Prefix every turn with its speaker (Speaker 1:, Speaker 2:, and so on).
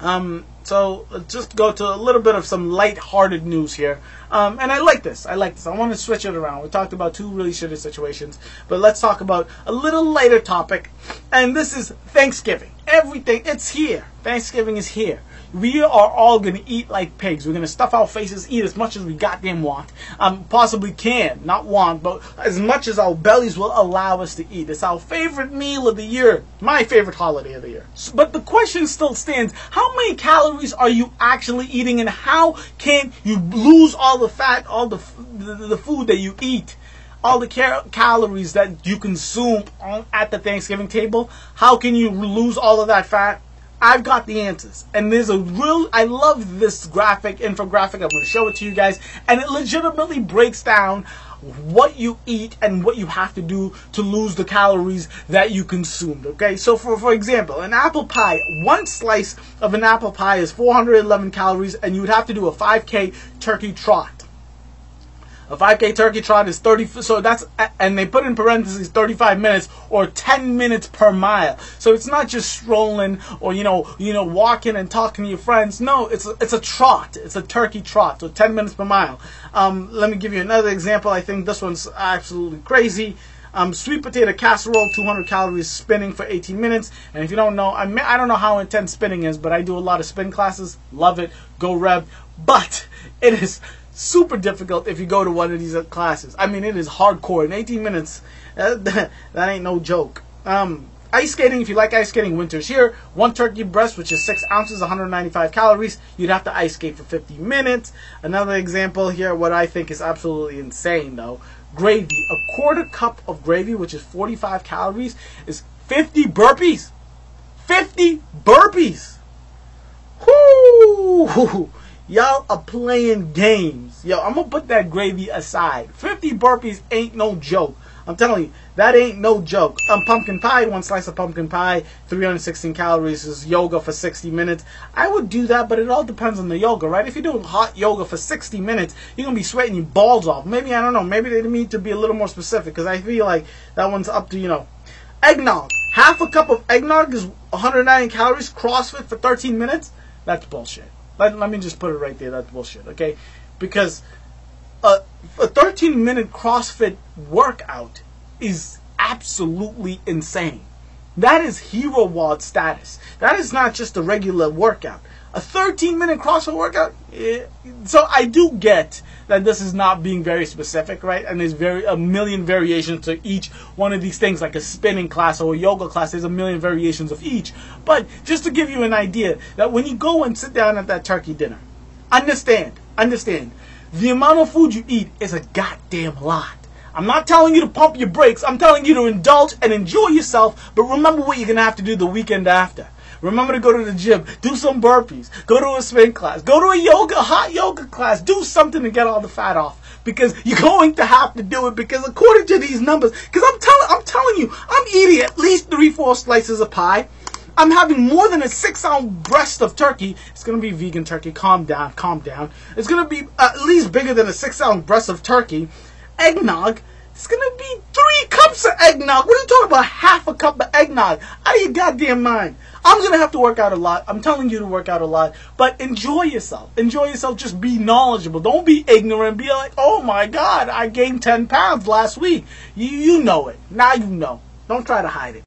Speaker 1: Um, so let's just go to a little bit of some light-hearted news here. Um, and I like this. I like this. I want to switch it around. We talked about two really shitty situations, but let's talk about a little lighter topic. And this is Thanksgiving. Everything, it's here. Thanksgiving is here. We are all gonna eat like pigs. We're gonna stuff our faces, eat as much as we goddamn want. Um, possibly can, not want, but as much as our bellies will allow us to eat. It's our favorite meal of the year. My favorite holiday of the year. But the question still stands: How many calories are you actually eating, and how can you lose all the fat, all the the, the food that you eat? All the cal- calories that you consume on, at the Thanksgiving table, how can you lose all of that fat? I've got the answers. And there's a real, I love this graphic, infographic. I'm going to show it to you guys. And it legitimately breaks down what you eat and what you have to do to lose the calories that you consumed. Okay, so for for example, an apple pie, one slice of an apple pie is 411 calories, and you would have to do a 5K turkey trot. A 5K turkey trot is 30, so that's, and they put in parentheses 35 minutes or 10 minutes per mile. So it's not just strolling or, you know, you know, walking and talking to your friends. No, it's a, it's a trot. It's a turkey trot, so 10 minutes per mile. Um, let me give you another example. I think this one's absolutely crazy. Um, sweet potato casserole, 200 calories, spinning for 18 minutes. And if you don't know, I, mean, I don't know how intense spinning is, but I do a lot of spin classes. Love it. Go Rev. But it is super difficult if you go to one of these classes. I mean, it is hardcore. In 18 minutes, that, that ain't no joke. Um, ice skating, if you like ice skating, winter's here. One turkey breast, which is 6 ounces, 195 calories. You'd have to ice skate for 50 minutes. Another example here, what I think is absolutely insane, though. Gravy. A quarter cup of gravy, which is 45 calories, is 50 burpees. 50 burpees. Whoo! Y'all are playing games. Yo, I'm gonna put that gravy aside. 50 burpees ain't no joke. I'm telling you, that ain't no joke. Um, pumpkin pie, one slice of pumpkin pie, 316 calories is yoga for 60 minutes. I would do that, but it all depends on the yoga, right? If you're doing hot yoga for 60 minutes, you're gonna be sweating your balls off. Maybe, I don't know, maybe they need to be a little more specific, because I feel like that one's up to, you know. Eggnog. Half a cup of eggnog is 190 calories, CrossFit for 13 minutes? That's bullshit. Let, let me just put it right there. That's bullshit, okay? Because a, a 13 minute CrossFit workout is absolutely insane. That is hero WOD status. That is not just a regular workout. A 13 minute CrossFit workout. eh, so I do get that this is not being very specific, right? And there's very a million variations to each one of these things, like a spinning class or a yoga class. There's a million variations of each. But just to give you an idea, that when you go and sit down at that turkey dinner, understand, understand, the amount of food you eat is a goddamn lot. I'm not telling you to pump your brakes. I'm telling you to indulge and enjoy yourself. But remember what you're gonna have to do the weekend after. Remember to go to the gym, do some burpees, go to a spin class, go to a yoga, hot yoga class, do something to get all the fat off. Because you're going to have to do it because according to these numbers, because I'm telling I'm telling you, I'm eating at least three, four slices of pie. I'm having more than a six ounce breast of turkey. It's gonna be vegan turkey. Calm down, calm down. It's gonna be at least bigger than a six ounce breast of turkey. Eggnog. It's gonna be three cups of eggnog. What are you talking about? Half a cup of eggnog. Out of your goddamn mind. I'm gonna have to work out a lot. I'm telling you to work out a lot. But enjoy yourself. Enjoy yourself. Just be knowledgeable. Don't be ignorant. Be like, oh my god, I gained 10 pounds last week. You, you know it. Now you know. Don't try to hide it.